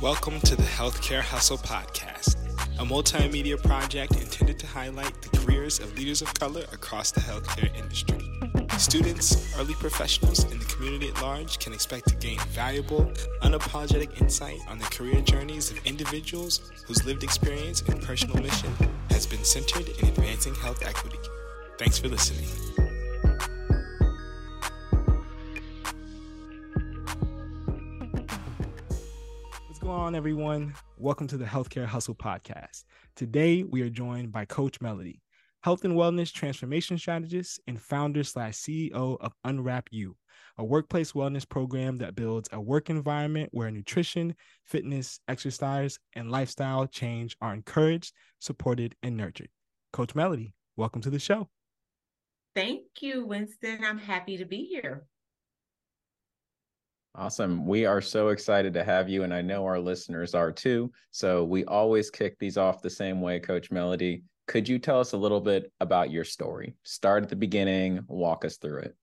Welcome to the Healthcare Hustle Podcast, a multimedia project intended to highlight the careers of leaders of color across the healthcare industry. Students, early professionals, and the community at large can expect to gain valuable, unapologetic insight on the career journeys of individuals whose lived experience and personal mission has been centered in advancing health equity. Thanks for listening. On, everyone? Welcome to the Healthcare Hustle Podcast. Today, we are joined by Coach Melody, health and wellness transformation strategist and founder slash CEO of Unwrap You, a workplace wellness program that builds a work environment where nutrition, fitness, exercise, and lifestyle change are encouraged, supported, and nurtured. Coach Melody, welcome to the show. Thank you, Winston. I'm happy to be here. Awesome. We are so excited to have you, and I know our listeners are too. So, we always kick these off the same way, Coach Melody. Could you tell us a little bit about your story? Start at the beginning, walk us through it.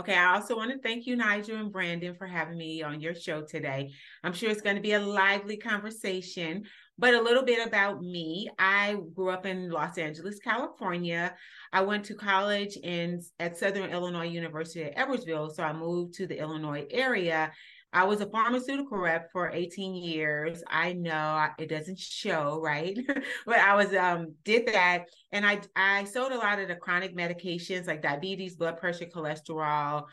Okay, I also want to thank you, Nigel and Brandon, for having me on your show today. I'm sure it's going to be a lively conversation, but a little bit about me. I grew up in Los Angeles, California. I went to college in at Southern Illinois University at Edwardsville, so I moved to the Illinois area I was a pharmaceutical rep for 18 years. I know it doesn't show, right? but I was um did that and I I sold a lot of the chronic medications like diabetes, blood pressure, cholesterol,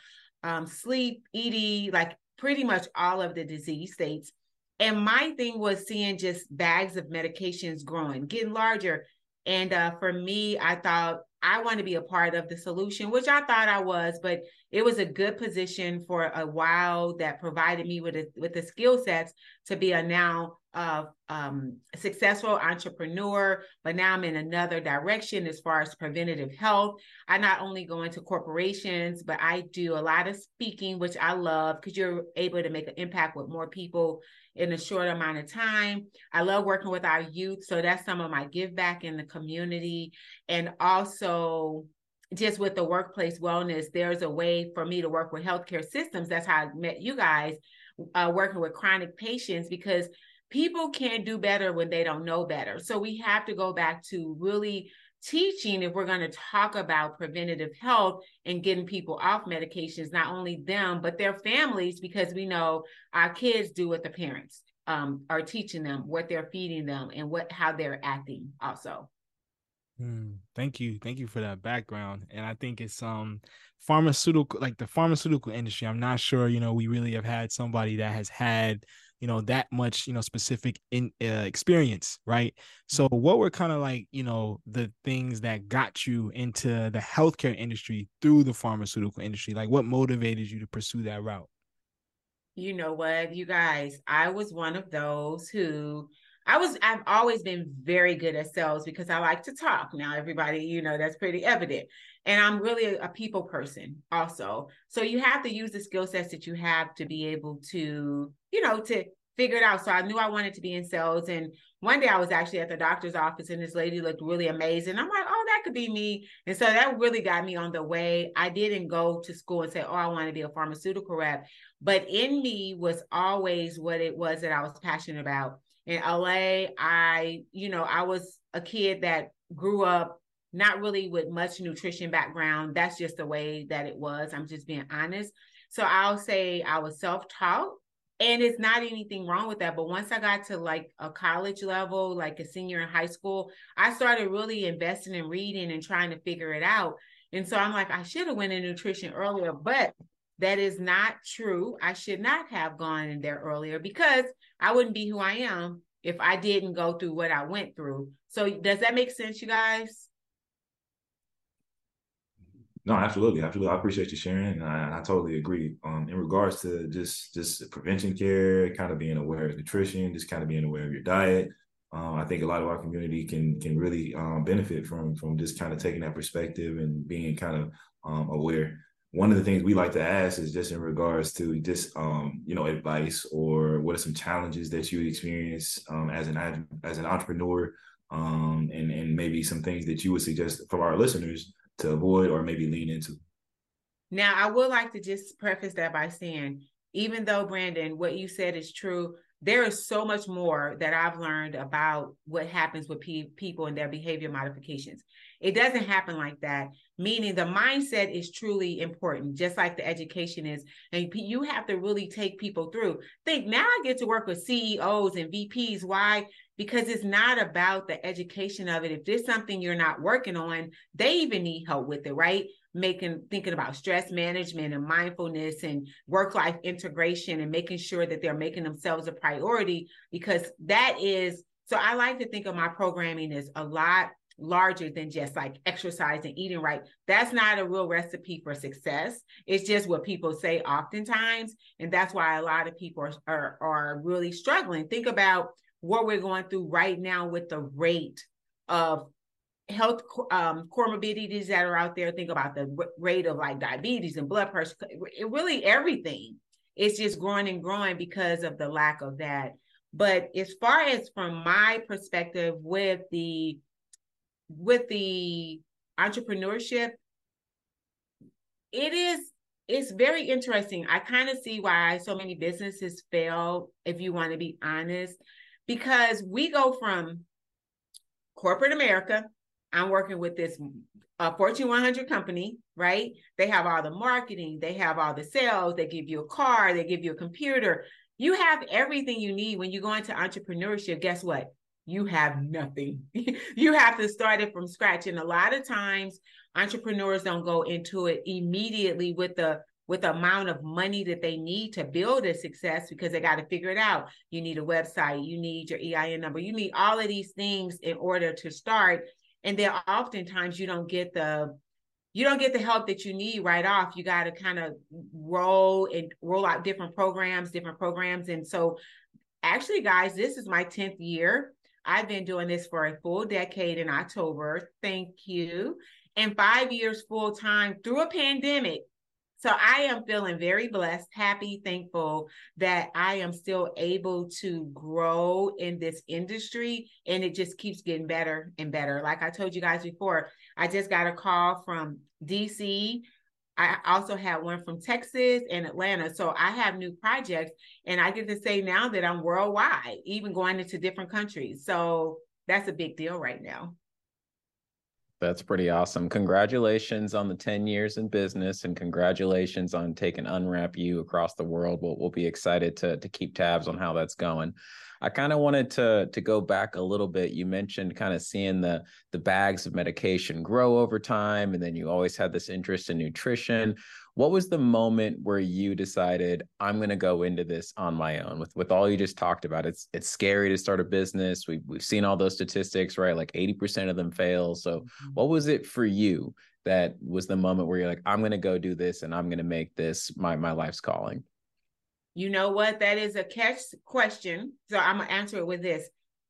um, sleep, ED, like pretty much all of the disease states. And my thing was seeing just bags of medications growing, getting larger. And uh, for me, I thought I want to be a part of the solution, which I thought I was, but it was a good position for a while that provided me with a, with the skill sets to be a now uh, um, successful entrepreneur. But now I'm in another direction as far as preventative health. I not only go into corporations, but I do a lot of speaking, which I love because you're able to make an impact with more people in a short amount of time. I love working with our youth. So that's some of my give back in the community. And also, just with the workplace wellness, there's a way for me to work with healthcare systems. That's how I met you guys uh, working with chronic patients because people can't do better when they don't know better. So we have to go back to really teaching if we're going to talk about preventative health and getting people off medications, not only them, but their families, because we know our kids do what the parents um, are teaching them, what they're feeding them, and what how they're acting also. Mm, thank you. Thank you for that background. And I think it's um pharmaceutical like the pharmaceutical industry. I'm not sure, you know, we really have had somebody that has had you know that much you know specific in uh, experience right so mm-hmm. what were kind of like you know the things that got you into the healthcare industry through the pharmaceutical industry like what motivated you to pursue that route you know what you guys i was one of those who I was I've always been very good at sales because I like to talk. Now everybody, you know, that's pretty evident. And I'm really a, a people person also. So you have to use the skill sets that you have to be able to, you know, to figure it out. So I knew I wanted to be in sales. And one day I was actually at the doctor's office and this lady looked really amazing. I'm like, oh, that could be me. And so that really got me on the way. I didn't go to school and say, oh, I want to be a pharmaceutical rep. But in me was always what it was that I was passionate about in LA, I, you know, I was a kid that grew up not really with much nutrition background. That's just the way that it was. I'm just being honest. So I'll say I was self taught. And it's not anything wrong with that. But once I got to like a college level, like a senior in high school, I started really investing in reading and trying to figure it out. And so I'm like, I should have went in nutrition earlier, but that is not true. I should not have gone in there earlier because I wouldn't be who I am if I didn't go through what I went through. So does that make sense, you guys? No, absolutely, absolutely. I appreciate you sharing, and I, I totally agree. Um, in regards to just just prevention care, kind of being aware of nutrition, just kind of being aware of your diet. Um, I think a lot of our community can can really um, benefit from from just kind of taking that perspective and being kind of um, aware one of the things we like to ask is just in regards to just um, you know advice or what are some challenges that you experience um, as an as an entrepreneur um, and and maybe some things that you would suggest for our listeners to avoid or maybe lean into. Now, I would like to just preface that by saying, even though Brandon, what you said is true, there is so much more that I've learned about what happens with pe- people and their behavior modifications. It doesn't happen like that, meaning the mindset is truly important, just like the education is. And you have to really take people through. Think now I get to work with CEOs and VPs. Why? Because it's not about the education of it. If there's something you're not working on, they even need help with it, right? Making thinking about stress management and mindfulness and work life integration and making sure that they're making themselves a priority because that is so I like to think of my programming as a lot larger than just like exercise and eating right. That's not a real recipe for success. It's just what people say oftentimes. And that's why a lot of people are, are, are really struggling. Think about what we're going through right now with the rate of health um, comorbidities that are out there. Think about the rate of like diabetes and blood pressure. It really everything. It's just growing and growing because of the lack of that. But as far as from my perspective with the with the entrepreneurship, it is it's very interesting. I kind of see why so many businesses fail, if you want to be honest, because we go from corporate America I'm working with this uh, Fortune 100 company, right? They have all the marketing, they have all the sales, they give you a car, they give you a computer. You have everything you need when you go into entrepreneurship. Guess what? You have nothing. you have to start it from scratch. And a lot of times, entrepreneurs don't go into it immediately with the with the amount of money that they need to build a success because they got to figure it out. You need a website, you need your EIN number, you need all of these things in order to start and then oftentimes you don't get the you don't get the help that you need right off. You got to kind of roll and roll out different programs different programs. And so actually guys this is my 10th year. I've been doing this for a full decade in october. Thank you. And five years full time through a pandemic so I am feeling very blessed, happy, thankful that I am still able to grow in this industry and it just keeps getting better and better. Like I told you guys before, I just got a call from DC. I also had one from Texas and Atlanta. So I have new projects and I get to say now that I'm worldwide, even going into different countries. So that's a big deal right now. That's pretty awesome. Congratulations on the 10 years in business and congratulations on taking Unwrap You across the world. We'll, we'll be excited to, to keep tabs on how that's going. I kind of wanted to to go back a little bit. You mentioned kind of seeing the the bags of medication grow over time, and then you always had this interest in nutrition what was the moment where you decided i'm going to go into this on my own with with all you just talked about? It's it's scary to start a business. We, we've seen all those statistics right? Like 80% of them fail. So mm-hmm. what was it for you that was the moment where you're like i'm going to go do this and i'm going to make this my my life's calling you know what? That is a catch question. So i'm going to answer it with this.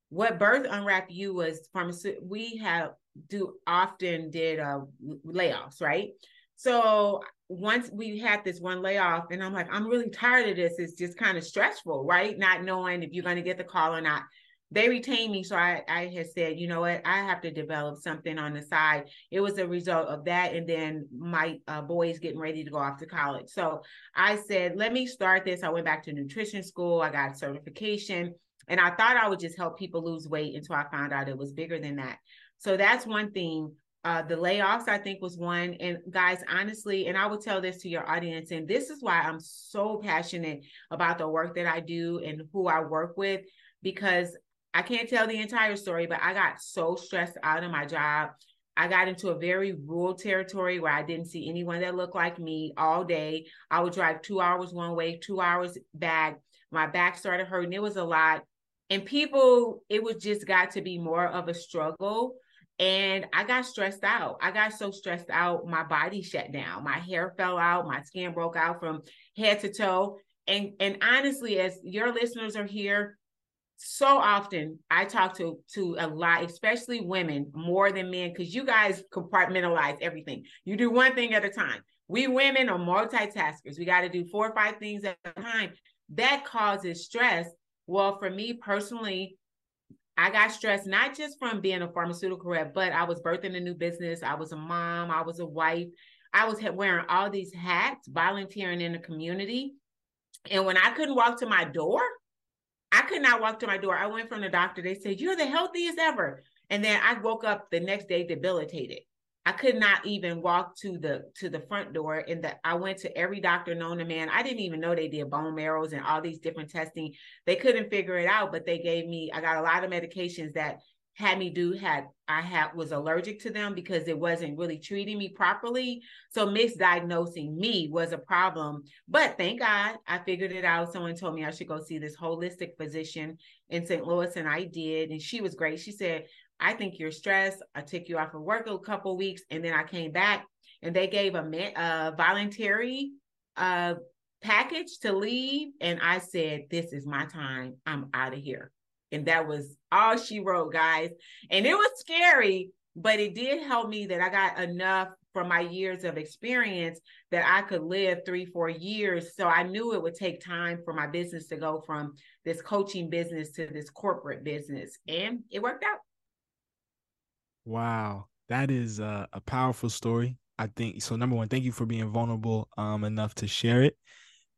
What birth unwrap you was pharmaceutical we have do often did uh layoffs right? So once we had this one layoff, and I'm like, I'm really tired of this. It's just kind of stressful, right? Not knowing if you're going to get the call or not. They retained me. So I, I had said, you know what? I have to develop something on the side. It was a result of that. And then my uh, boys getting ready to go off to college. So I said, let me start this. I went back to nutrition school. I got certification. And I thought I would just help people lose weight until I found out it was bigger than that. So that's one thing uh, the layoffs, I think, was one. And guys, honestly, and I will tell this to your audience, and this is why I'm so passionate about the work that I do and who I work with, because I can't tell the entire story, but I got so stressed out in my job. I got into a very rural territory where I didn't see anyone that looked like me all day. I would drive two hours one way, two hours back. My back started hurting. It was a lot. And people, it was just got to be more of a struggle and I got stressed out. I got so stressed out, my body shut down. My hair fell out, my skin broke out from head to toe. And and honestly, as your listeners are here, so often I talk to to a lot, especially women, more than men, because you guys compartmentalize everything. You do one thing at a time. We women are multitaskers. We got to do four or five things at a time. That causes stress. Well, for me personally, I got stressed not just from being a pharmaceutical rep, but I was birthing a new business. I was a mom. I was a wife. I was wearing all these hats, volunteering in the community. And when I couldn't walk to my door, I could not walk to my door. I went from the doctor. They said, You're the healthiest ever. And then I woke up the next day debilitated. I could not even walk to the to the front door. And that I went to every doctor known to man. I didn't even know they did bone marrows and all these different testing. They couldn't figure it out, but they gave me, I got a lot of medications that had me do had I had was allergic to them because it wasn't really treating me properly. So misdiagnosing me was a problem. But thank God I figured it out. Someone told me I should go see this holistic physician in St. Louis, and I did. And she was great. She said, I think you're stressed. I took you off of work a couple weeks, and then I came back and they gave a, a voluntary uh, package to leave. And I said, This is my time. I'm out of here. And that was all she wrote, guys. And it was scary, but it did help me that I got enough from my years of experience that I could live three, four years. So I knew it would take time for my business to go from this coaching business to this corporate business. And it worked out. Wow. That is a, a powerful story. I think so. Number one, thank you for being vulnerable um, enough to share it.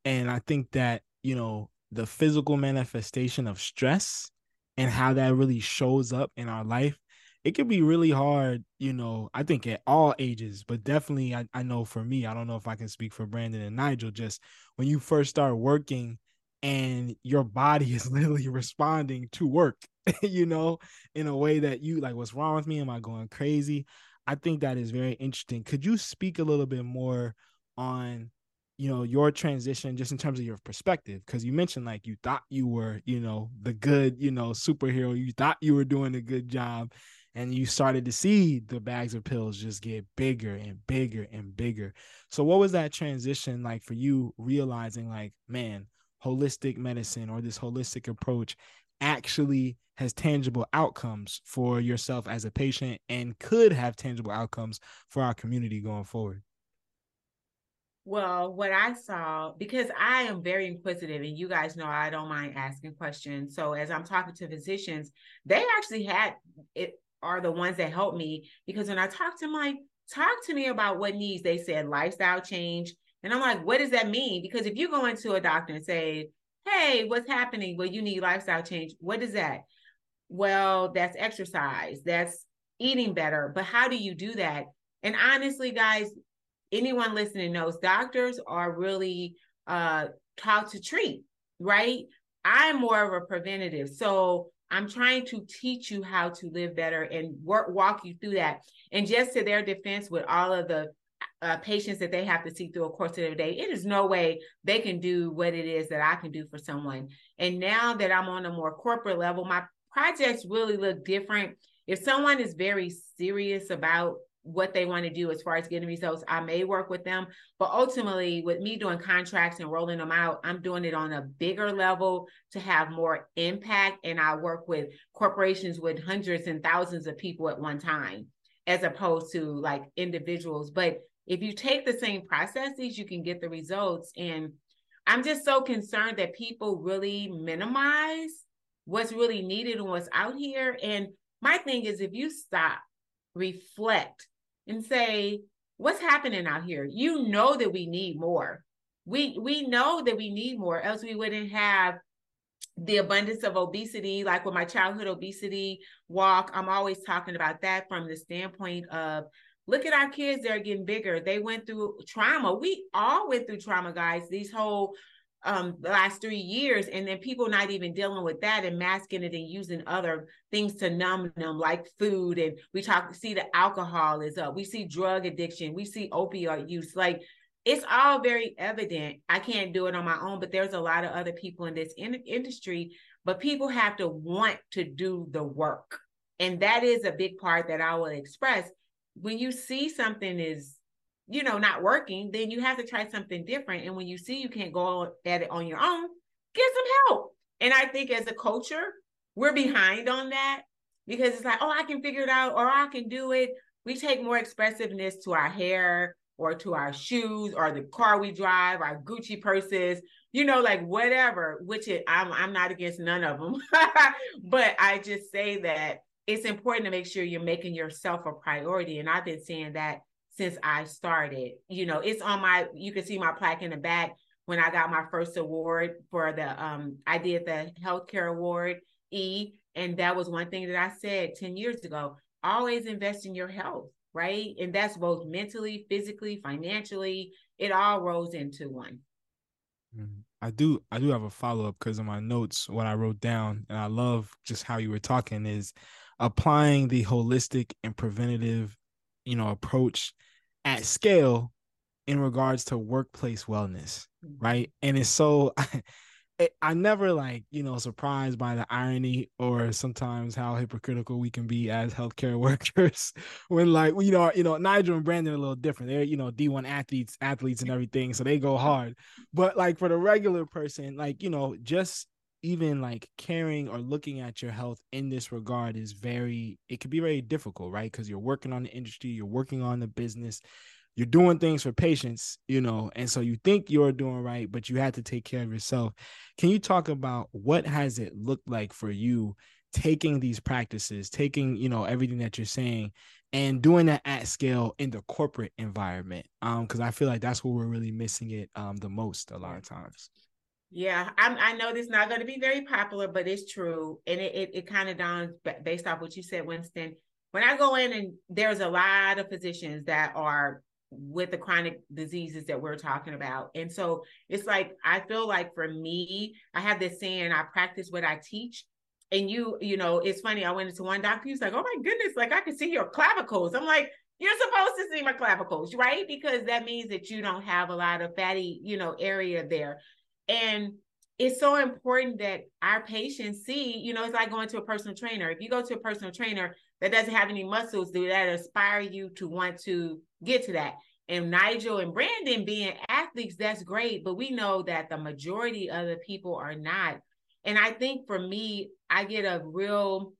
And I think that, you know, the physical manifestation of stress and how that really shows up in our life it can be really hard you know i think at all ages but definitely I, I know for me i don't know if i can speak for brandon and nigel just when you first start working and your body is literally responding to work you know in a way that you like what's wrong with me? Am i going crazy? I think that is very interesting. Could you speak a little bit more on you know your transition just in terms of your perspective? Because you mentioned like you thought you were you know the good you know superhero. You thought you were doing a good job and you started to see the bags of pills just get bigger and bigger and bigger. So what was that transition like for you realizing like man holistic medicine or this holistic approach actually has tangible outcomes for yourself as a patient and could have tangible outcomes for our community going forward well, what I saw, because I am very inquisitive, and you guys know I don't mind asking questions. So as I'm talking to physicians, they actually had it are the ones that helped me because when I talked to them, like, talk to me about what needs. They said lifestyle change. And I'm like, what does that mean? Because if you go into a doctor and say, hey, what's happening? Well, you need lifestyle change. What is that? Well, that's exercise, that's eating better. But how do you do that? And honestly, guys, anyone listening knows doctors are really uh, taught to treat, right? I'm more of a preventative. So I'm trying to teach you how to live better and work, walk you through that. And just to their defense, with all of the uh, patients that they have to see through a course of the day, it is no way they can do what it is that I can do for someone. And now that I'm on a more corporate level, my projects really look different. If someone is very serious about what they want to do as far as getting results, I may work with them. But ultimately, with me doing contracts and rolling them out, I'm doing it on a bigger level to have more impact. And I work with corporations with hundreds and thousands of people at one time, as opposed to like individuals. But if you take the same processes, you can get the results. And I'm just so concerned that people really minimize what's really needed and what's out here. And my thing is, if you stop, reflect, and say, what's happening out here? You know that we need more. We we know that we need more, else we wouldn't have the abundance of obesity, like with my childhood obesity walk. I'm always talking about that from the standpoint of look at our kids, they're getting bigger. They went through trauma. We all went through trauma, guys. These whole um last three years. And then people not even dealing with that and masking it and using other things to numb them like food. And we talk see the alcohol is up. We see drug addiction. We see opioid use. Like it's all very evident. I can't do it on my own but there's a lot of other people in this in- industry but people have to want to do the work. And that is a big part that i will express when you see something is you know, not working, then you have to try something different. And when you see you can't go at it on your own, get some help. And I think as a culture, we're behind on that because it's like, oh, I can figure it out or I can do it. We take more expressiveness to our hair or to our shoes or the car we drive, our Gucci purses, you know, like whatever, which it, I'm, I'm not against none of them. but I just say that it's important to make sure you're making yourself a priority. And I've been saying that since I started. You know, it's on my, you can see my plaque in the back. when I got my first award for the um I did the healthcare award E and that was one thing that I said 10 years ago always invest in your health right and that's both mentally physically financially it all rolls into one mm-hmm. I do I do have a follow up because in my notes what I wrote down and I love just how you were talking is applying the holistic and preventative you know approach at scale in regards to workplace wellness, mm-hmm. right? And it's so I never like, you know, surprised by the irony or sometimes how hypocritical we can be as healthcare workers when like, you know, you know, Nigel and Brandon are a little different. They're, you know, D1 athletes, athletes and everything. So they go hard. But like for the regular person, like, you know, just even like caring or looking at your health in this regard is very it could be very difficult right because you're working on the industry you're working on the business you're doing things for patients, you know, and so you think you're doing right, but you have to take care of yourself. Can you talk about what has it looked like for you taking these practices, taking, you know, everything that you're saying and doing that at scale in the corporate environment? Um, because I feel like that's where we're really missing it um the most a lot of times. Yeah, I'm, i know this is not going to be very popular, but it's true, and it it, it kind of dawns based off what you said, Winston. When I go in and there's a lot of physicians that are with the chronic diseases that we're talking about. And so it's like, I feel like for me, I have this saying, I practice what I teach. And you, you know, it's funny. I went into one doctor, he's like, oh my goodness, like I can see your clavicles. I'm like, you're supposed to see my clavicles, right? Because that means that you don't have a lot of fatty, you know, area there. And it's so important that our patients see, you know, it's like going to a personal trainer. If you go to a personal trainer that doesn't have any muscles, do that inspire you to want to get to that? And Nigel and Brandon being athletes, that's great. But we know that the majority of the people are not. And I think for me, I get a real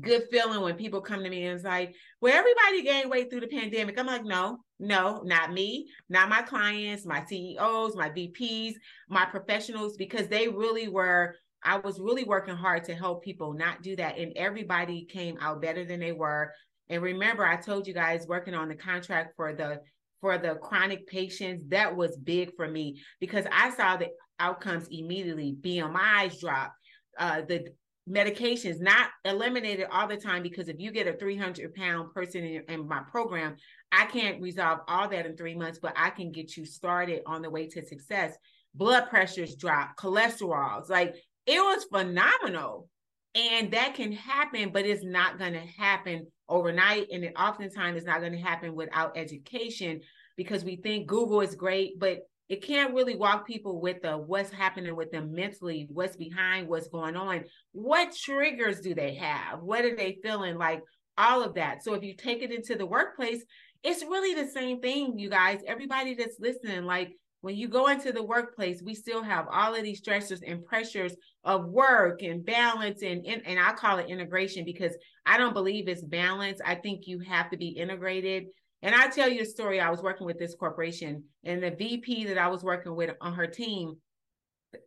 good feeling when people come to me and it's like, well, everybody gained weight through the pandemic. I'm like, no, no, not me, not my clients, my CEOs, my VPs, my professionals, because they really were. I was really working hard to help people not do that. And everybody came out better than they were. And remember, I told you guys working on the contract for the for the chronic patients, that was big for me because I saw the outcomes immediately. BMIs drop, uh, the medications not eliminated all the time because if you get a 300 pound person in, in, my program i can't resolve all that in three months but i can get you started on the way to success blood pressures drop cholesterols like it was phenomenal and that can happen but it's not going to happen overnight and it oftentimes is not going to happen without education because we think google is great but it can't really walk people with the what's happening with them mentally, what's behind what's going on. What triggers do they have? What are they feeling like? All of that. So if you take it into the workplace, it's really the same thing, you guys. Everybody that's listening, like when you go into the workplace, we still have all of these stressors and pressures of work and balance and, and and I call it integration because I don't believe it's balance. I think you have to be integrated and I tell you a story. I was working with this corporation, and the VP that I was working with on her team,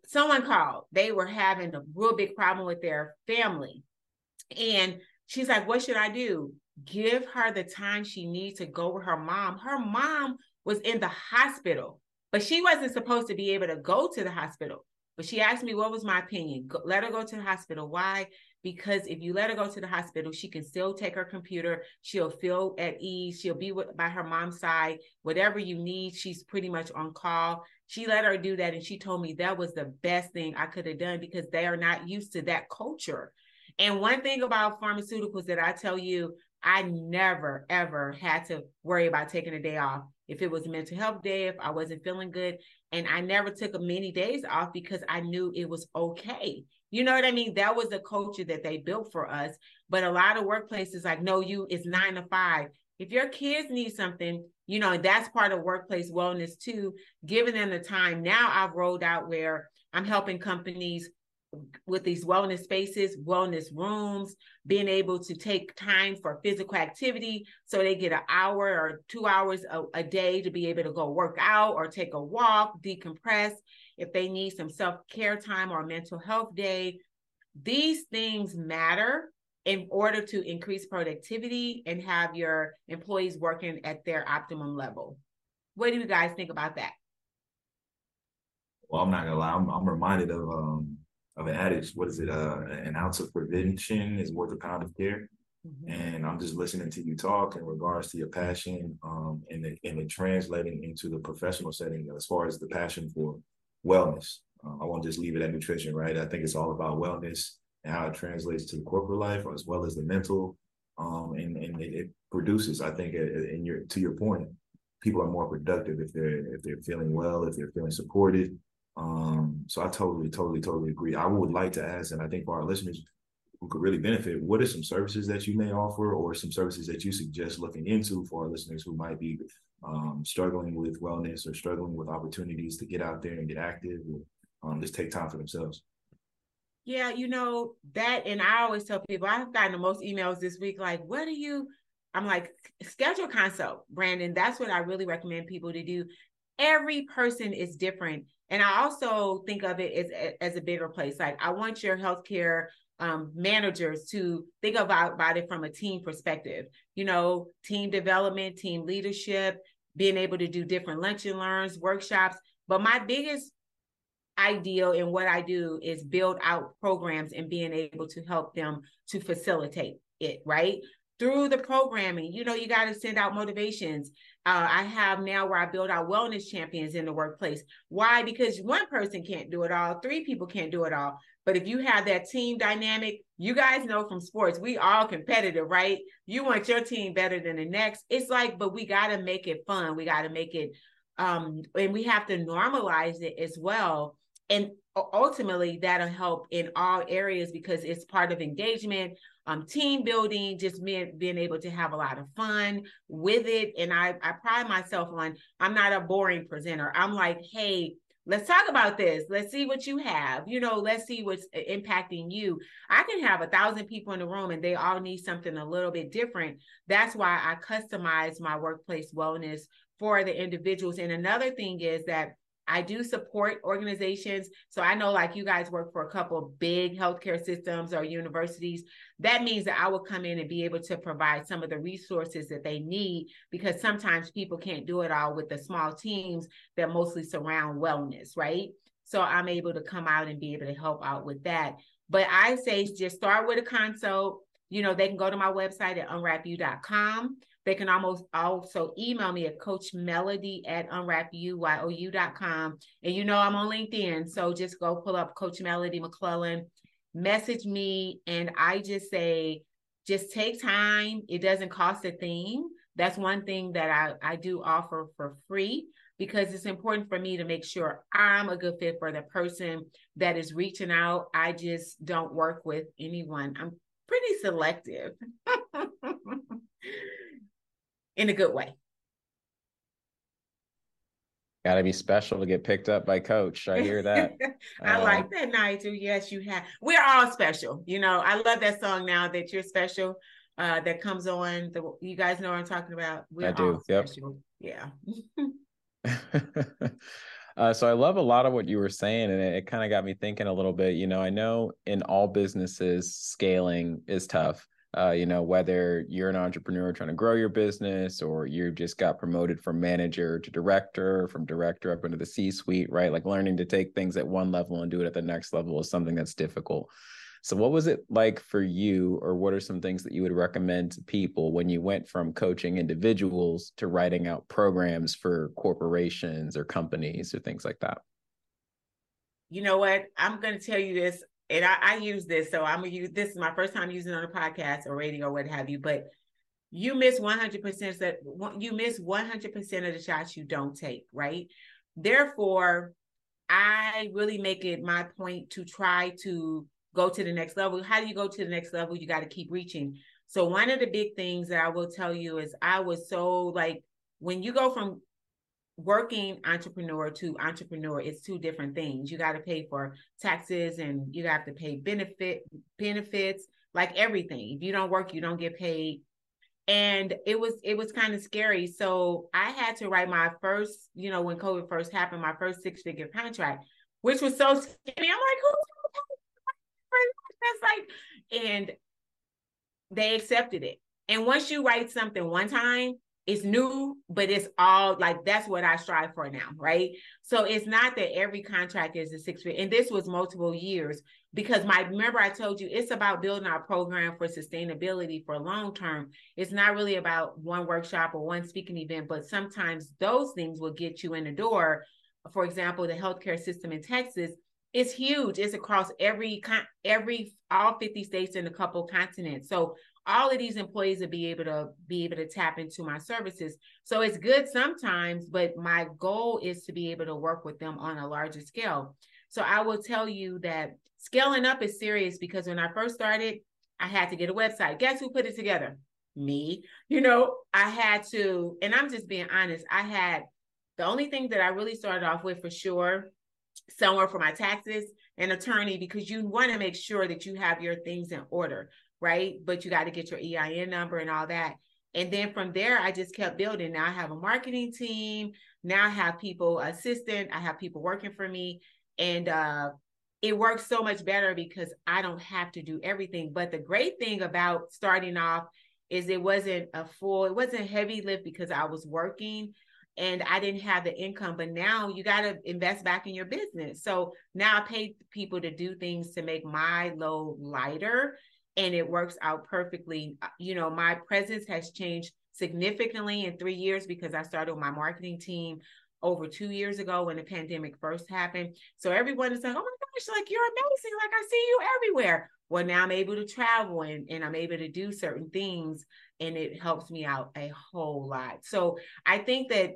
someone called. They were having a real big problem with their family. And she's like, What should I do? Give her the time she needs to go with her mom. Her mom was in the hospital, but she wasn't supposed to be able to go to the hospital. But she asked me what was my opinion. Go, let her go to the hospital. Why? because if you let her go to the hospital, she can still take her computer. She'll feel at ease. She'll be with, by her mom's side. Whatever you need, she's pretty much on call. She let her do that. And she told me that was the best thing I could have done because they are not used to that culture. And one thing about pharmaceuticals that I tell you, I never, ever had to worry about taking a day off. If it was a mental health day, if I wasn't feeling good. And I never took many days off because I knew it was okay. You know what I mean? That was the culture that they built for us. But a lot of workplaces like, no, you it's nine to five. If your kids need something, you know, that's part of workplace wellness too, giving them the time. Now I've rolled out where I'm helping companies with these wellness spaces, wellness rooms, being able to take time for physical activity. So they get an hour or two hours a, a day to be able to go work out or take a walk, decompress if they need some self care time or mental health day. These things matter in order to increase productivity and have your employees working at their optimum level. What do you guys think about that? Well, I'm not gonna lie. I'm, I'm reminded of um of an adage. What is it? Uh, an ounce of prevention is worth a pound of care. Mm-hmm. And I'm just listening to you talk in regards to your passion, um, and the, and it translating into the professional setting as far as the passion for wellness. Uh, I won't just leave it at nutrition, right? I think it's all about wellness and how it translates to the corporate life as well as the mental. Um, and and it, it produces, I think, in your to your point, people are more productive if they're if they're feeling well, if they're feeling supported. Um, so I totally, totally, totally agree. I would like to ask, and I think for our listeners who could really benefit, what are some services that you may offer, or some services that you suggest looking into for our listeners who might be um, struggling with wellness or struggling with opportunities to get out there and get active, or um, just take time for themselves? Yeah, you know that, and I always tell people I've gotten the most emails this week. Like, what do you? I'm like, schedule consult, Brandon. That's what I really recommend people to do. Every person is different. And I also think of it as, as a bigger place. Like I want your healthcare um, managers to think about, about it from a team perspective. You know, team development, team leadership, being able to do different lunch and learns, workshops. But my biggest ideal in what I do is build out programs and being able to help them to facilitate it, right? Through the programming, you know, you got to send out motivations. Uh, I have now where I build out wellness champions in the workplace. Why? Because one person can't do it all, three people can't do it all. But if you have that team dynamic, you guys know from sports, we all competitive, right? You want your team better than the next. It's like, but we got to make it fun. We got to make it, um, and we have to normalize it as well. And ultimately, that'll help in all areas because it's part of engagement um, team building, just being, being able to have a lot of fun with it. And I, I pride myself on, I'm not a boring presenter. I'm like, hey, let's talk about this. Let's see what you have. You know, let's see what's impacting you. I can have a thousand people in the room and they all need something a little bit different. That's why I customize my workplace wellness for the individuals. And another thing is that I do support organizations. So I know like you guys work for a couple big healthcare systems or universities. That means that I will come in and be able to provide some of the resources that they need because sometimes people can't do it all with the small teams that mostly surround wellness, right? So I'm able to come out and be able to help out with that. But I say just start with a consult. You know, they can go to my website at unwrapu.com they can almost also email me at Coach Melody at unwrapuyou.com. And you know I'm on LinkedIn, so just go pull up Coach Melody McClellan, message me, and I just say, just take time. It doesn't cost a thing. That's one thing that I, I do offer for free because it's important for me to make sure I'm a good fit for the person that is reaching out. I just don't work with anyone. I'm pretty selective. in a good way. Got to be special to get picked up by coach. I hear that. I um, like that, Nigel. Yes, you have. We're all special. You know, I love that song now that you're special. Uh, that comes on. The you guys know what I'm talking about. We're I do. Yep. Yeah. uh, so I love a lot of what you were saying, and it, it kind of got me thinking a little bit. You know, I know in all businesses, scaling is tough uh, you know, whether you're an entrepreneur trying to grow your business or you just got promoted from manager to director, from director up into the C suite, right? Like learning to take things at one level and do it at the next level is something that's difficult. So, what was it like for you, or what are some things that you would recommend to people when you went from coaching individuals to writing out programs for corporations or companies or things like that? You know what? I'm going to tell you this and I, I, use this, so I'm gonna use this is my first time using it on a podcast or radio or what have you. But you miss 100 percent that you miss 100 percent of the shots you don't take, right? Therefore, I really make it my point to try to go to the next level. How do you go to the next level? You got to keep reaching. So one of the big things that I will tell you is I was so like when you go from working entrepreneur to entrepreneur it's two different things. You got to pay for taxes and you have to pay benefit benefits like everything. If you don't work you don't get paid. And it was it was kind of scary. So i had to write my first you know when covid first happened my first six figure contract which was so scary. I'm like who's that's like and they accepted it. And once you write something one time it's new, but it's all like that's what I strive for now, right? So it's not that every contract is a six figure, and this was multiple years because my remember I told you it's about building our program for sustainability for long term. It's not really about one workshop or one speaking event, but sometimes those things will get you in the door. For example, the healthcare system in Texas is huge. It's across every every all 50 states and a couple continents. So all of these employees will be able to be able to tap into my services. So it's good sometimes, but my goal is to be able to work with them on a larger scale. So I will tell you that scaling up is serious because when I first started, I had to get a website. Guess who put it together? Me. You know, I had to, and I'm just being honest, I had the only thing that I really started off with for sure, somewhere for my taxes, an attorney, because you want to make sure that you have your things in order right? But you got to get your EIN number and all that. And then from there, I just kept building. Now I have a marketing team. Now I have people assistant. I have people working for me. And uh, it works so much better because I don't have to do everything. But the great thing about starting off is it wasn't a full, it wasn't heavy lift because I was working and I didn't have the income. But now you got to invest back in your business. So now I pay people to do things to make my load lighter and it works out perfectly. Uh, you know, my presence has changed significantly in three years because I started my marketing team over two years ago when the pandemic first happened. So everyone is like, oh my gosh, like you're amazing. Like I see you everywhere. Well, now I'm able to travel and, and I'm able to do certain things and it helps me out a whole lot. So I think that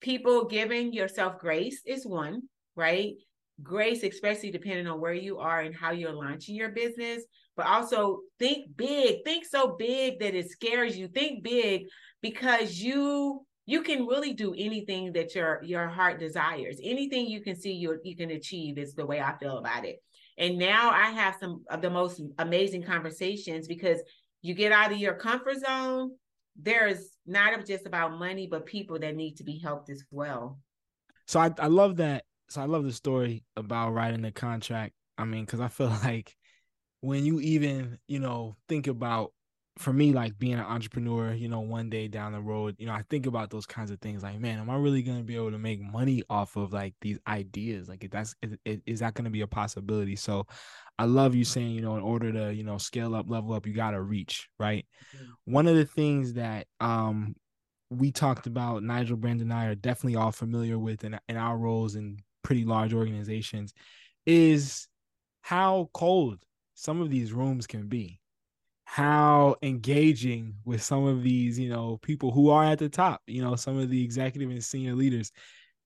people giving yourself grace is one, right? Grace, especially depending on where you are and how you're launching your business, but also think big think so big that it scares you. Think big because you you can really do anything that your your heart desires. Anything you can see you you can achieve is the way i feel about it. And now i have some of the most amazing conversations because you get out of your comfort zone there's not just about money but people that need to be helped as well. So i, I love that. So i love the story about writing the contract. I mean because i feel like when you even you know think about for me like being an entrepreneur you know one day down the road you know i think about those kinds of things like man am i really going to be able to make money off of like these ideas? Like that's is, is that going to be a possibility? So i love you saying you know in order to you know scale up level up you got to reach right? Mm-hmm. one of the things that um we talked about nigel brandon and i are definitely all familiar with in, in our roles in pretty large organizations is how cold some of these rooms can be. How engaging with some of these you know people who are at the top you know some of the executive and senior leaders.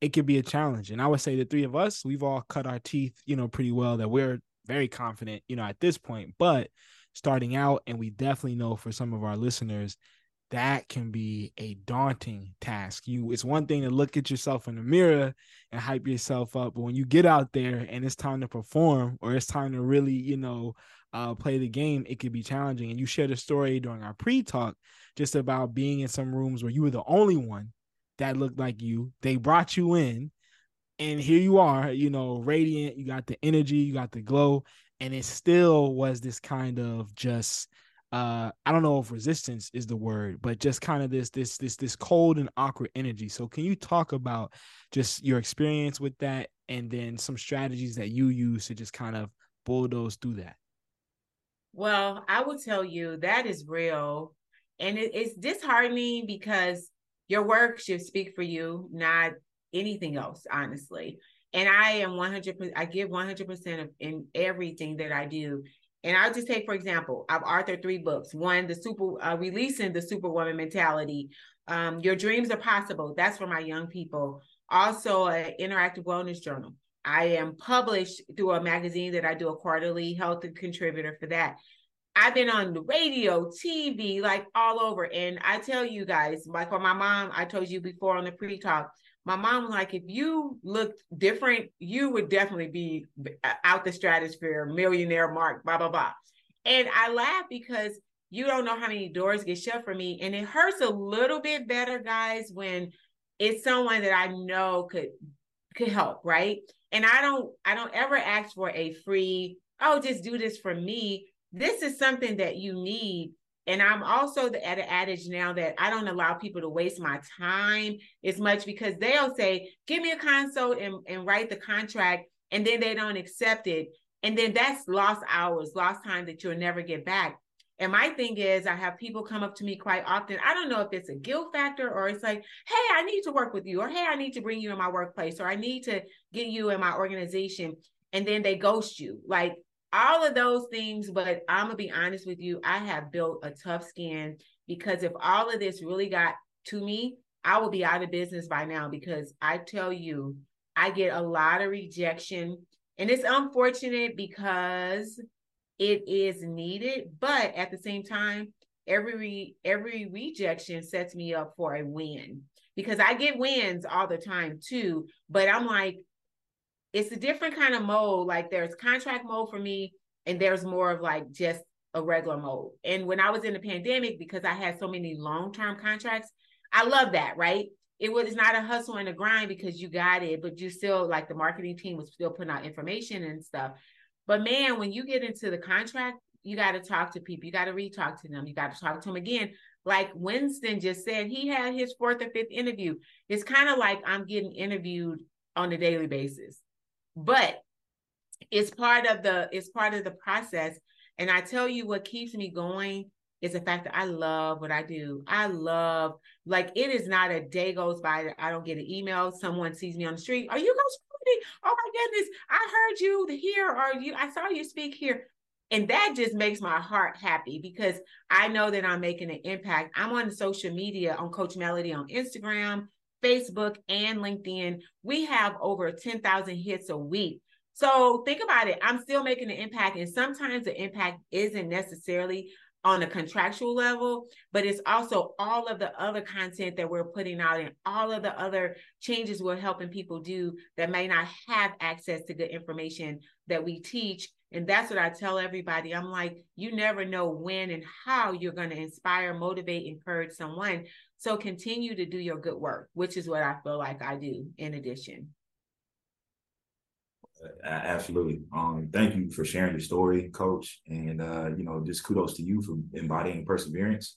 It could be a challenge. And i would say the three of us we've all cut our teeth you know pretty well that we're very confident you know at this point. But starting out and we definitely know for some of our listeners that can be a daunting task. You it's one thing to look at yourself in the mirror and hype yourself up, but when you get out there and it's time to perform or it's time to really, you know, uh, play the game, it could be challenging. And you shared a story during our pre-talk just about being in some rooms where you were the only one that looked like you. They brought you in, and here you are, you know, radiant. You got the energy, you got the glow, and it still was this kind of just uh i don't know if resistance is the word but just kind of this this this this cold and awkward energy. So can you talk about just your experience with that and then some strategies that you use to just kind of bulldoze through that? Well i will tell you that is real and it, it's disheartening because your work should speak for you not anything else honestly and i am 100 i give 100% of in everything that i do and I'll just take, for example, I've authored three books. One, the super uh, releasing the superwoman mentality. Um, Your dreams are possible. That's for my young people. Also, an interactive wellness journal. I am published through a magazine that I do a quarterly health contributor for that. I've been on the radio, TV, like all over. And I tell you guys, like for my mom, I told you before on the pre-talk, my mom was like, if you looked different, you would definitely be out the stratosphere, millionaire mark, blah, blah, blah. And I laugh because you don't know how many doors get shut for me. And it hurts a little bit better, guys, when it's someone that I know could could help, right? And I don't I don't ever ask for a free, oh, just do this for me. This is something that you need And I'm also the, at an adage now that I don't allow people to waste my time as much because they'll say, give me a consult and, and write the contract, and then they don't accept it. And then that's lost hours, lost time that you'll never get back. And my thing is, I have people come up to me quite often. I don't know if it's a guilt factor or it's like, hey, I need to work with you, or hey, I need to bring you in my workplace, or I need to get you in my organization. And then they ghost you. Like all of those things. But I'm to be honest with you, I have built a tough skin because if all of this really got to me, I will be out of business by now because I tell you, I get a lot of rejection. And it's unfortunate because it is needed, but at the same time, every every rejection sets me up for a win because I get wins all the time too. But I'm like, it's a different kind of mode. Like there's contract mode for me, and there's more of like just a regular mode. And when I was in the pandemic, because I had so many long-term contracts, I love that, right? It was not a hustle and a grind because you got it, but you still like the marketing team was still putting out information and stuff. But man, when you get into the contract, you got to talk to people. You got to re-talk to them. You got to talk to them again. Like Winston just said, he had his fourth or fifth interview. It's kind of like I'm getting interviewed on a daily basis, but it's part of the it's part of the process. And I tell you, what keeps me going is the fact that I love what I do. I love like it is not a day goes by that I don't get an email. Someone sees me on the street. Are you Coach Oh my goodness, I heard you here, or you I saw you speak here. And that just makes my heart happy because I know that I'm making an impact. I'm on social media on Coach Melody on Instagram, Facebook, and LinkedIn. We have over 10,000 hits a week. So think about it. I'm still making an impact. And sometimes the impact isn't necessarily on a contractual level, but it's also all of the other content that we're putting out and all of the other changes we're helping people do that may not have access to good information that we teach. And that's what I tell everybody. I'm like, you never know when and how you're going to inspire, motivate, encourage someone. So continue to do your good work, which is what I feel like I do in addition. Absolutely. Um, thank you for sharing your story, coach. And uh, you know, just kudos to you for embodying perseverance.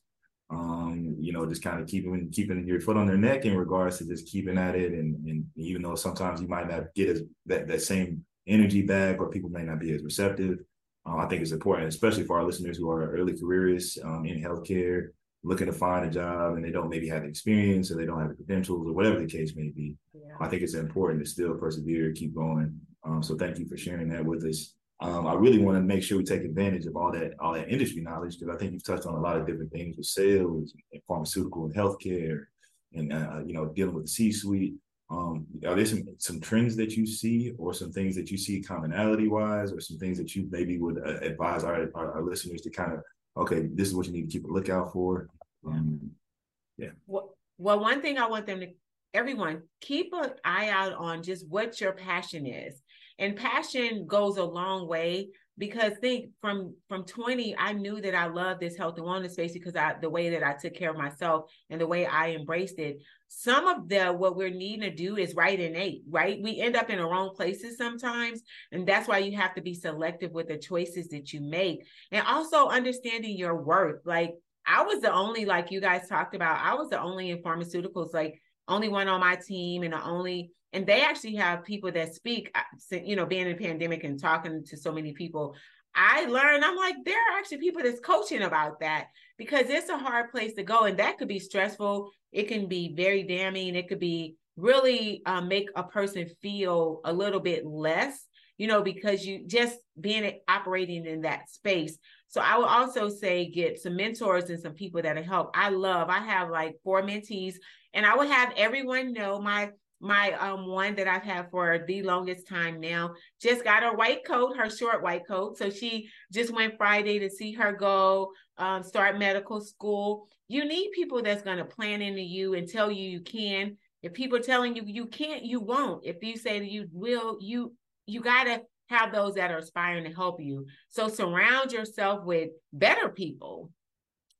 Um, you know, just kind of keeping keeping your foot on their neck in regards to just keeping at it. And, and even though sometimes you might not get as that, that same energy back or people may not be as receptive, uh, I think it's important, especially for our listeners who are early careerists um, in healthcare, looking to find a job and they don't maybe have the experience or they don't have the credentials or whatever the case may be. Yeah. I think it's important to still persevere, keep going, um, so thank you for sharing that with us. Um, I really want to make sure we take advantage of all that all that industry knowledge because I think you've touched on a lot of different things with sales and pharmaceutical and healthcare, and uh, you know dealing with the C-suite. Um, are there some some trends that you see, or some things that you see commonality wise, or some things that you maybe would uh, advise our, our, our listeners to kind of okay, this is what you need to keep a lookout for. Um, yeah. Well, well, one thing I want them to everyone keep an eye out on just what your passion is and passion goes a long way because think from from 20 i knew that i loved this health and wellness space because i the way that i took care of myself and the way i embraced it. Some of the what we're needing to do is right innate right? We end up in the wrong places sometimes and that's why you have to be selective with the choices that you make. And also understanding your worth. Like i was the only like you guys talked about i was the only in pharmaceuticals like only one on my team and the only and they actually have people that speak uh, you know being in a pandemic and talking to so many people. I learned i'm like there are actually people that's coaching about that because it's a hard place to go. And that could be stressful. It can be very damning. It could be really um, make a person feel a little bit less you know because you just being operating in that space. So i would also say get some mentors and some people that help. I love i have like four mentees and i would have everyone know my my um one that I've had for the longest time now just got her white coat, her short white coat. So she just went Friday to see her go um, start medical school. You need people that's going to plan into you and tell you you can. If people telling you you can't, you won't. If you say that you will, you you got to have those that are aspiring to help you. So surround yourself with better people.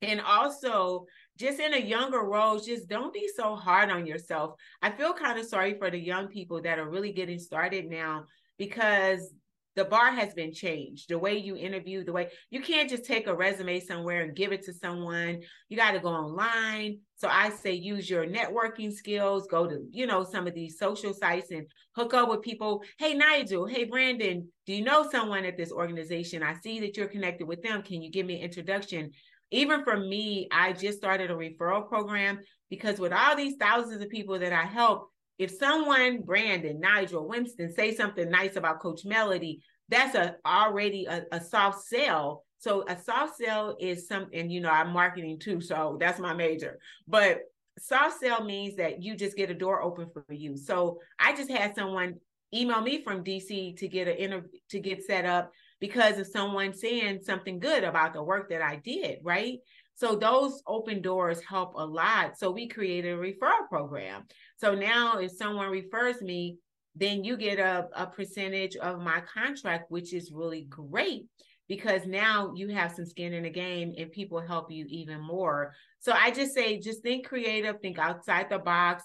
And also just in a younger role, just don't be so hard on yourself. I feel kind of sorry for the young people that are really getting started now because the bar has been changed. The way you interview, the way you can't just take a resume somewhere and give it to someone. You got to go online. So I say use your networking skills, go to, you know, some of these social sites and hook up with people. Hey, Nigel, hey, Brandon, do you know someone at this organization? I see that you're connected with them. Can you give me an introduction? Even for me, I just started a referral program because with all these thousands of people that I help, if someone, Brandon, Nigel, Winston, say something nice about Coach Melody, that's a already a, a soft sell. So a soft sell is something, you know, I'm marketing too, so that's my major. But soft sell means that you just get a door open for you. So I just had someone email me from DC to get an interview to get set up because of someone saying something good about the work that I did, right? So those open doors help a lot. So we created a referral program. So now if someone refers me, then you get a, a percentage of my contract, which is really great because now you have some skin in the game and people help you even more. So I just say, just think creative, think outside the box,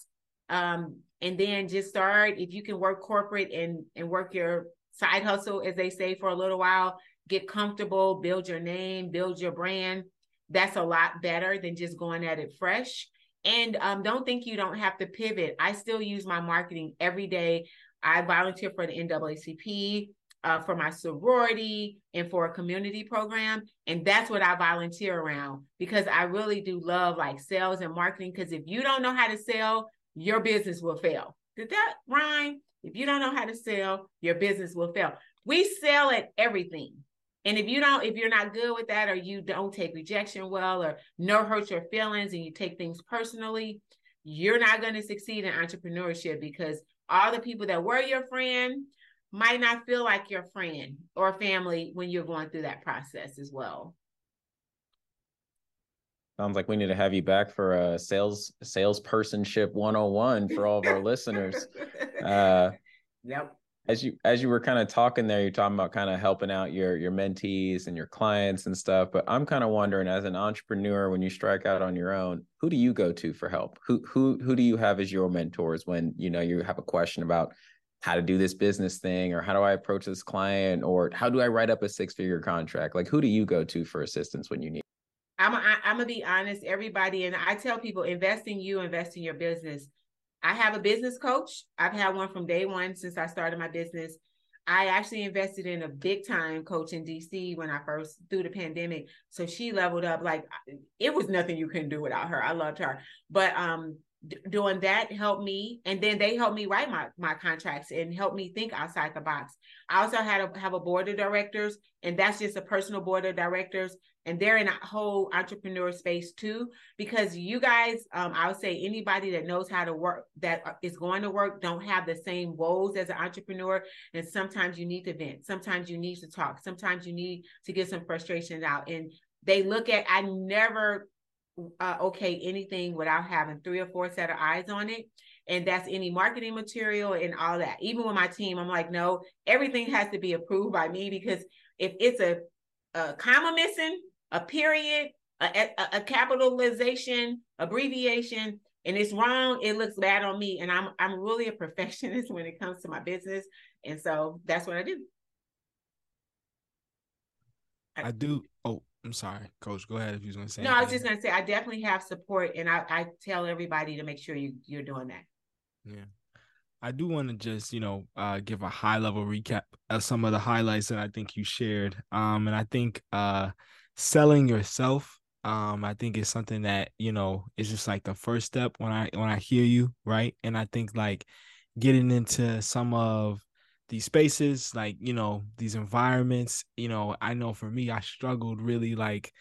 um, and then just start. If you can work corporate and and work your side hustle, as they say, for a little while, get comfortable, build your name, build your brand. That's a lot better than just going at it fresh. And um, don't think you don't have to pivot. I still use my marketing every day. I volunteer for the NAACP, uh, for my sorority, and for a community program. And that's what I volunteer around because I really do love like sales and marketing. Because if you don't know how to sell, your business will fail. Did that rhyme? If you don't know how to sell, your business will fail. We sell at everything. And if you don't, if you're not good with that, or you don't take rejection well, or no hurt your feelings and you take things personally, you're not going to succeed in entrepreneurship because all the people that were your friend might not feel like your friend or family when you're going through that process as well. Sounds like we need to have you back for a sales salespersonship 101 for all of our listeners. Uh, yep. as you as you were kind of talking there you're talking about kind of helping out your your mentees and your clients and stuff but i'm kind of wondering as an entrepreneur when you strike out on your own who do you go to for help? Who who who do you have as your mentors when you know you have a question about how to do this business thing or how do i approach this client or how do i write up a six figure contract? Like who do you go to for assistance when you need I'm, I'm gonna be honest everybody and i tell people invest in you invest in your business I have a business coach. I've had one from day one since I started my business. I actually invested in a big time coach in DC when I first through the pandemic. So she leveled up like it was nothing you couldn't do without her. I loved her. But um doing that helped me and then they helped me write my my contracts and help me think outside the box. I also had a have a board of directors and that's just a personal board of directors and they're in a whole entrepreneur space too because you guys um, i would say anybody that knows how to work that uh, going to work don't have the same woes as an entrepreneur and sometimes you need to vent sometimes you need to talk sometimes you need to get some frustrations out and they look at i never uh, okay anything without having three or four set of eyes on it and that's any marketing material and all that even with my team i'm like no everything has to be approved by me because if it's a, a comma missing a period, a, a, a capitalization, abbreviation, and it's wrong, it looks bad on me. And I'm I'm really a perfectionist when it comes to my business. And so that's what I do. I do. I'm sorry, Coach. Go ahead if you want to say. No, anything. I was just gonna say I definitely have support, and I, I tell everybody to make sure you you're doing that. Yeah. I do want to just, you know, uh, give a high level recap of some of the highlights that I think you shared. Um, and I think uh, selling yourself um i think it's something that you know is just like the first step when i when i hear you right and i think like getting into some of these spaces like you know these environments you know i know for me i struggled really like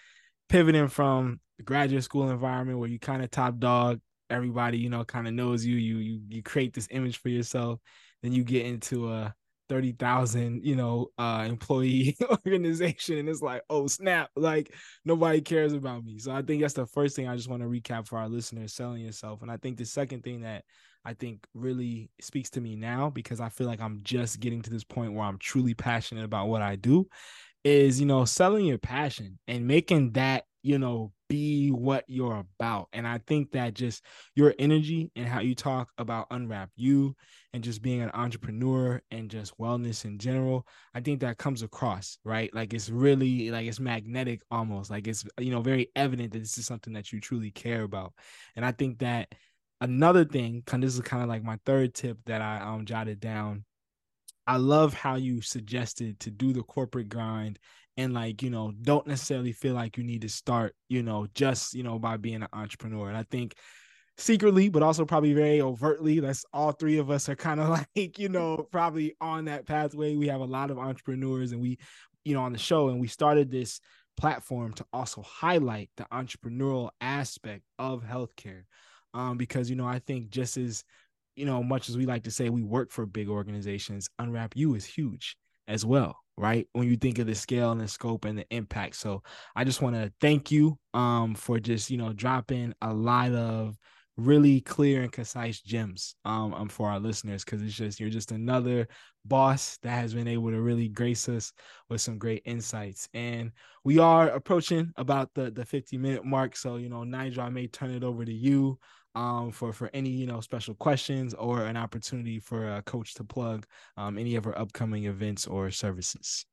pivoting from the graduate school environment where you kind of top dog everybody you know kind of knows you you you you create this image for yourself then you get into a 30,000, you know, uh employee organization and it's like, "Oh, snap, like nobody cares about me." So I think that's the first thing I just want to recap for our listeners, selling yourself. And I think the second thing that I think really speaks to me now because I feel like I'm just getting to this point where I'm truly passionate about what I do is, you know, selling your passion and making that you know, be what you're about. And I think that just your energy and how you talk about Unwrap You and just being an entrepreneur and just wellness in general, I think that comes across, right? Like it's really like it's magnetic almost. Like it's, you know, very evident that this is something that you truly care about. And I think that another thing, kind this is kind of like my third tip that I um jotted down. I love how you suggested to do the corporate grind and like you know don't necessarily feel like you need to start you know just you know by being an entrepreneur. And i think secretly but also probably very overtly that's all three of us are kind of like you know probably on that pathway. We have a lot of entrepreneurs and we you know on the show and we started this platform to also highlight the entrepreneurial aspect of healthcare. Um because you know i think just as you know much as we like to say we work for big organizations unwrap you is huge as well right? When you think of the scale and the scope and the impact. So I just want to thank you um for just, you know, dropping a lot of really clear and concise gems um, um for our listeners because it's just you're just another boss that has been able to really grace us with some great insights and we are approaching about the the 50 minute mark so you know Nigel I may turn it over to you um, for for any you know special questions or an opportunity for a coach to plug um, any of our upcoming events or services.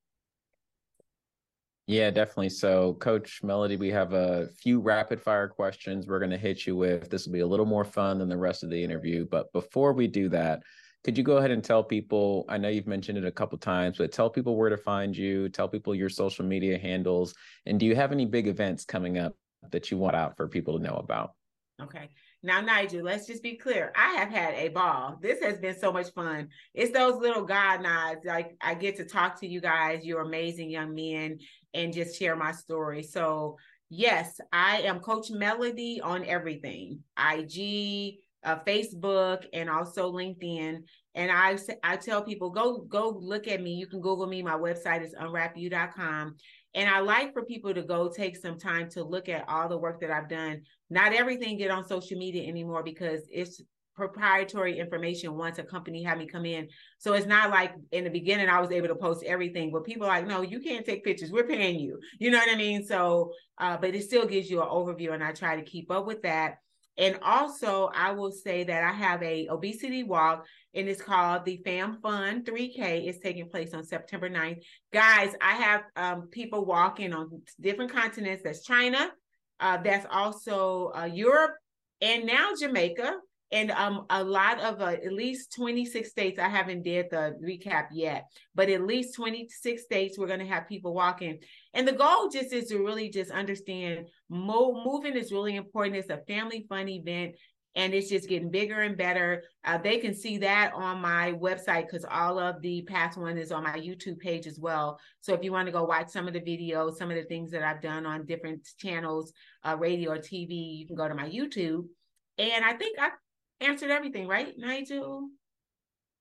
Yeah, definitely. So, Coach Melody, we have a few rapid fire questions we're going to hit you with. This will be a little more fun than the rest of the interview. But before we do that, could you go ahead and tell people? I know you've mentioned it a couple times, but tell people where to find you, tell people your social media handles, and do you have any big events coming up that you want out for people to know about? Okay. Now, Nigel, let's just be clear. I have had a ball. This has been so much fun. It's those little God nods. Like I get to talk to you guys. You're amazing young men and just share my story. So, yes, I am Coach Melody on everything IG, uh, Facebook, and also LinkedIn. And I I tell people go go look at me. You can Google me. My website is unwrapu.com. And I like for people to go take some time to look at all the work that I've done. Not everything get on social media anymore because it's proprietary information once a company had me come in. So it's not like in the beginning I was able to post everything, but people like, no, you can't take pictures. We're paying you. You know what I mean? So, uh, but it still gives you an overview, and I try to keep up with that. And also, I will say that I have a obesity walk, and it's called the Fam Fun 3K. It's taking place on September 9th. Guys, I have um, people walking on different continents. That's China, uh, that's also uh, Europe, and now Jamaica and um a lot of uh, at least 26 states i haven't did the recap yet but at least 26 states we're going to have people walking and the goal just is to really just understand mo- moving is really important it's a family fun event and it's just getting bigger and better uh, they can see that on my website because all of the past one is on my youtube page as well so if you want to go watch some of the videos some of the things that i've done on different channels uh, radio or tv you can go to my youtube and I think I answered everything, right, Nigel?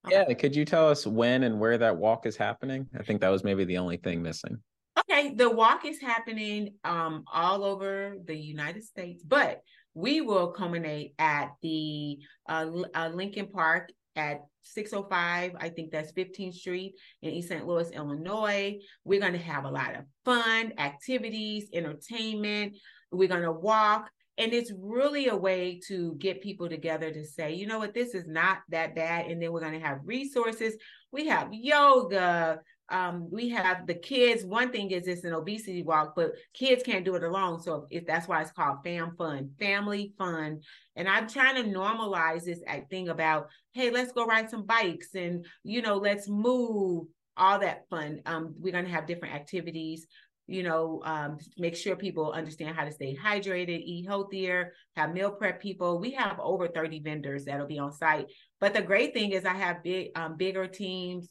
Okay. Yeah. Could you tell us when and where that walk is happening? I think that was maybe the only thing missing. Okay. The walk is happening um, all over the United States, but we will culminate at the uh, uh, Lincoln Park at 605, I think that's 15th Street in East St. Louis, Illinois. We're going to have a lot of fun, activities, entertainment. We're going to walk and it's really a way to get people together to say you know what this is not that bad and then we're going to have resources we have yoga um, we have the kids one thing is it's an obesity walk but kids can't do it alone so if that's why it's called fam fun family fun and i'm trying to normalize this thing about hey let's go ride some bikes and you know let's move all that fun um, we're going to have different activities you know, um, make sure people understand how to stay hydrated, eat healthier, have meal prep people. We have over 30 vendors that'll be on site. But the great thing is I have big, um, bigger teams,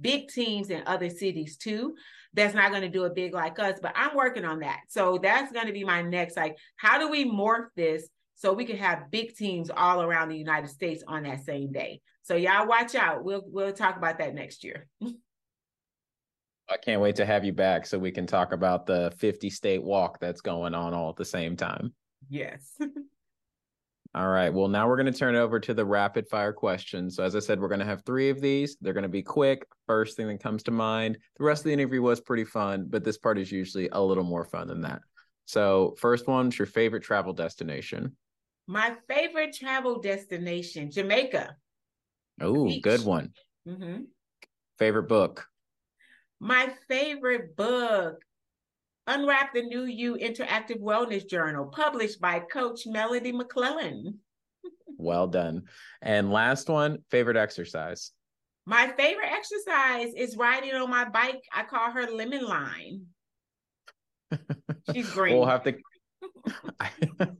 big teams in other cities too. That's not going to do it big like us, but I'm working on that. So that's going to be my next, like, how do we morph this so we can have big teams all around the United States on that same day? So y'all watch out. We'll we'll talk about that next year. I can't wait to have you back so we can talk about the 50 state walk that's going on all at the same time. Yes. all right. Well, now we're going to turn it over to the rapid fire questions. So, as I said, we're going to have three of these. They're going to be quick. First thing that comes to mind. The rest of the interview was pretty fun, but this part is usually a little more fun than that. So, first one's your favorite travel destination. My favorite travel destination, Jamaica. Oh, good one. Mm-hmm. Favorite book. My favorite book, Unwrap the New You Interactive Wellness Journal, published by Coach Melody McClellan. well done. And last one, favorite exercise. My favorite exercise is riding on my bike. I call her Lemon Line. She's great. we'll have to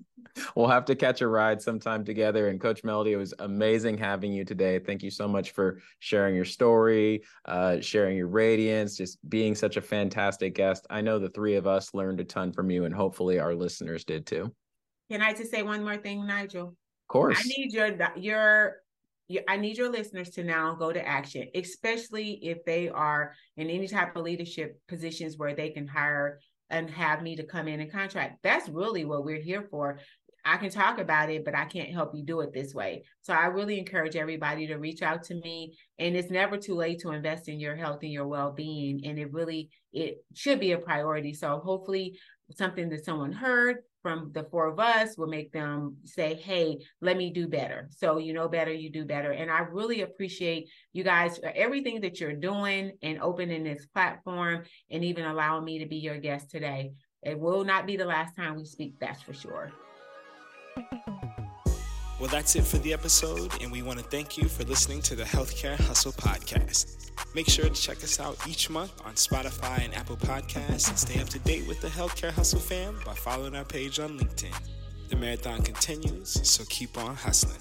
we'll have to catch a ride sometime together. And Coach Melody, it was amazing having you today. Thank you so much for sharing your story, uh, sharing your radiance, just being such a fantastic guest. I know the three of us learned a ton from you, and hopefully our listeners did too. Can I just say one more thing, Nigel? Of course. I need your your I need your listeners to now go to action, especially if they are in any type of leadership positions where they can hire and have me to come in and contract. That's really what we're here for. I can talk about it, but I can't help you do it this way. So I really encourage everybody to reach out to me. And it's never too late to invest in your health and your well-being. And it really it should be a priority. So hopefully something that someone heard from the four of us will make them say, Hey, let me do better. So you know better, you do better. And I really appreciate you guys for everything that you're doing and opening this platform and even allowing me to be your guest today. It will not be the last time we speak, that's for sure. Well, that's it for the episode, and we want to thank you for listening to the Healthcare Hustle Podcast. Make sure to check us out each month on Spotify and Apple Podcasts and stay up to date with the Healthcare Hustle fam by following our page on LinkedIn. The marathon continues, so keep on hustling.